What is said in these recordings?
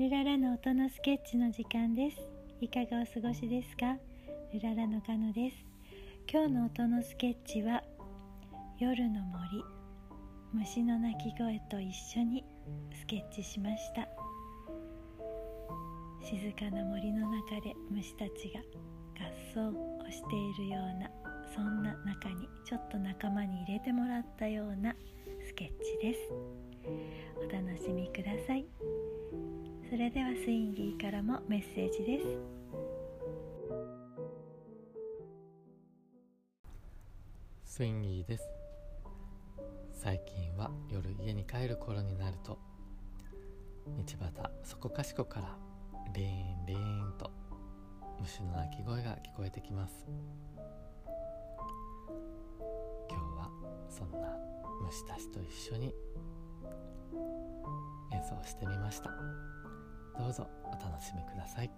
ルララの音のスケッチの時間です。いかがお過ごしですか？ルララのカノです。今日の音のスケッチは夜の森。虫の鳴き声と一緒にスケッチしました。静かな森の中で虫たちが合奏をしているようなそんな中にちょっと仲間に入れてもらったようなスケッチです。ではスインギーからもメッセージです。スインギーです。最近は夜家に帰る頃になると道端そこかしこからリーンリーンと虫の鳴き声が聞こえてきます。今日はそんな虫たちと一緒に演奏してみました。どうぞお楽しみください。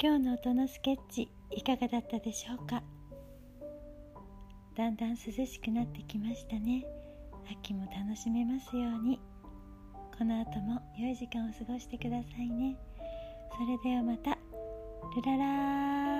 今日の音のスケッチいかがだったでしょうか？だんだん涼しくなってきましたね。秋も楽しめますように。この後も良い時間を過ごしてくださいね。それではまた。ルララー。